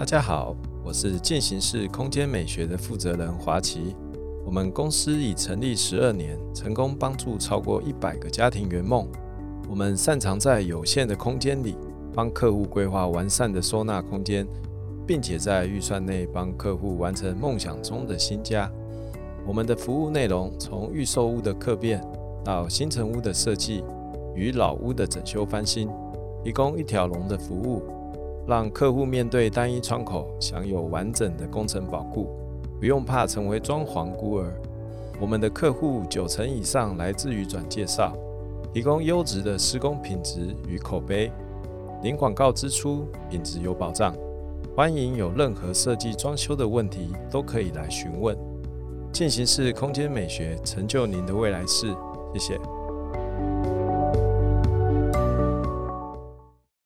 大家好，我是进行式空间美学的负责人华奇。我们公司已成立十二年，成功帮助超过一百个家庭圆梦。我们擅长在有限的空间里，帮客户规划完善的收纳空间，并且在预算内帮客户完成梦想中的新家。我们的服务内容从预售屋的客变到新城屋的设计与老屋的整修翻新，提供一条龙的服务，让客户面对单一窗口享有完整的工程保护，不用怕成为装潢孤儿。我们的客户九成以上来自于转介绍，提供优质的施工品质与口碑，零广告支出，品质有保障。欢迎有任何设计装修的问题都可以来询问。进行式空间美学，成就您的未来式。谢谢。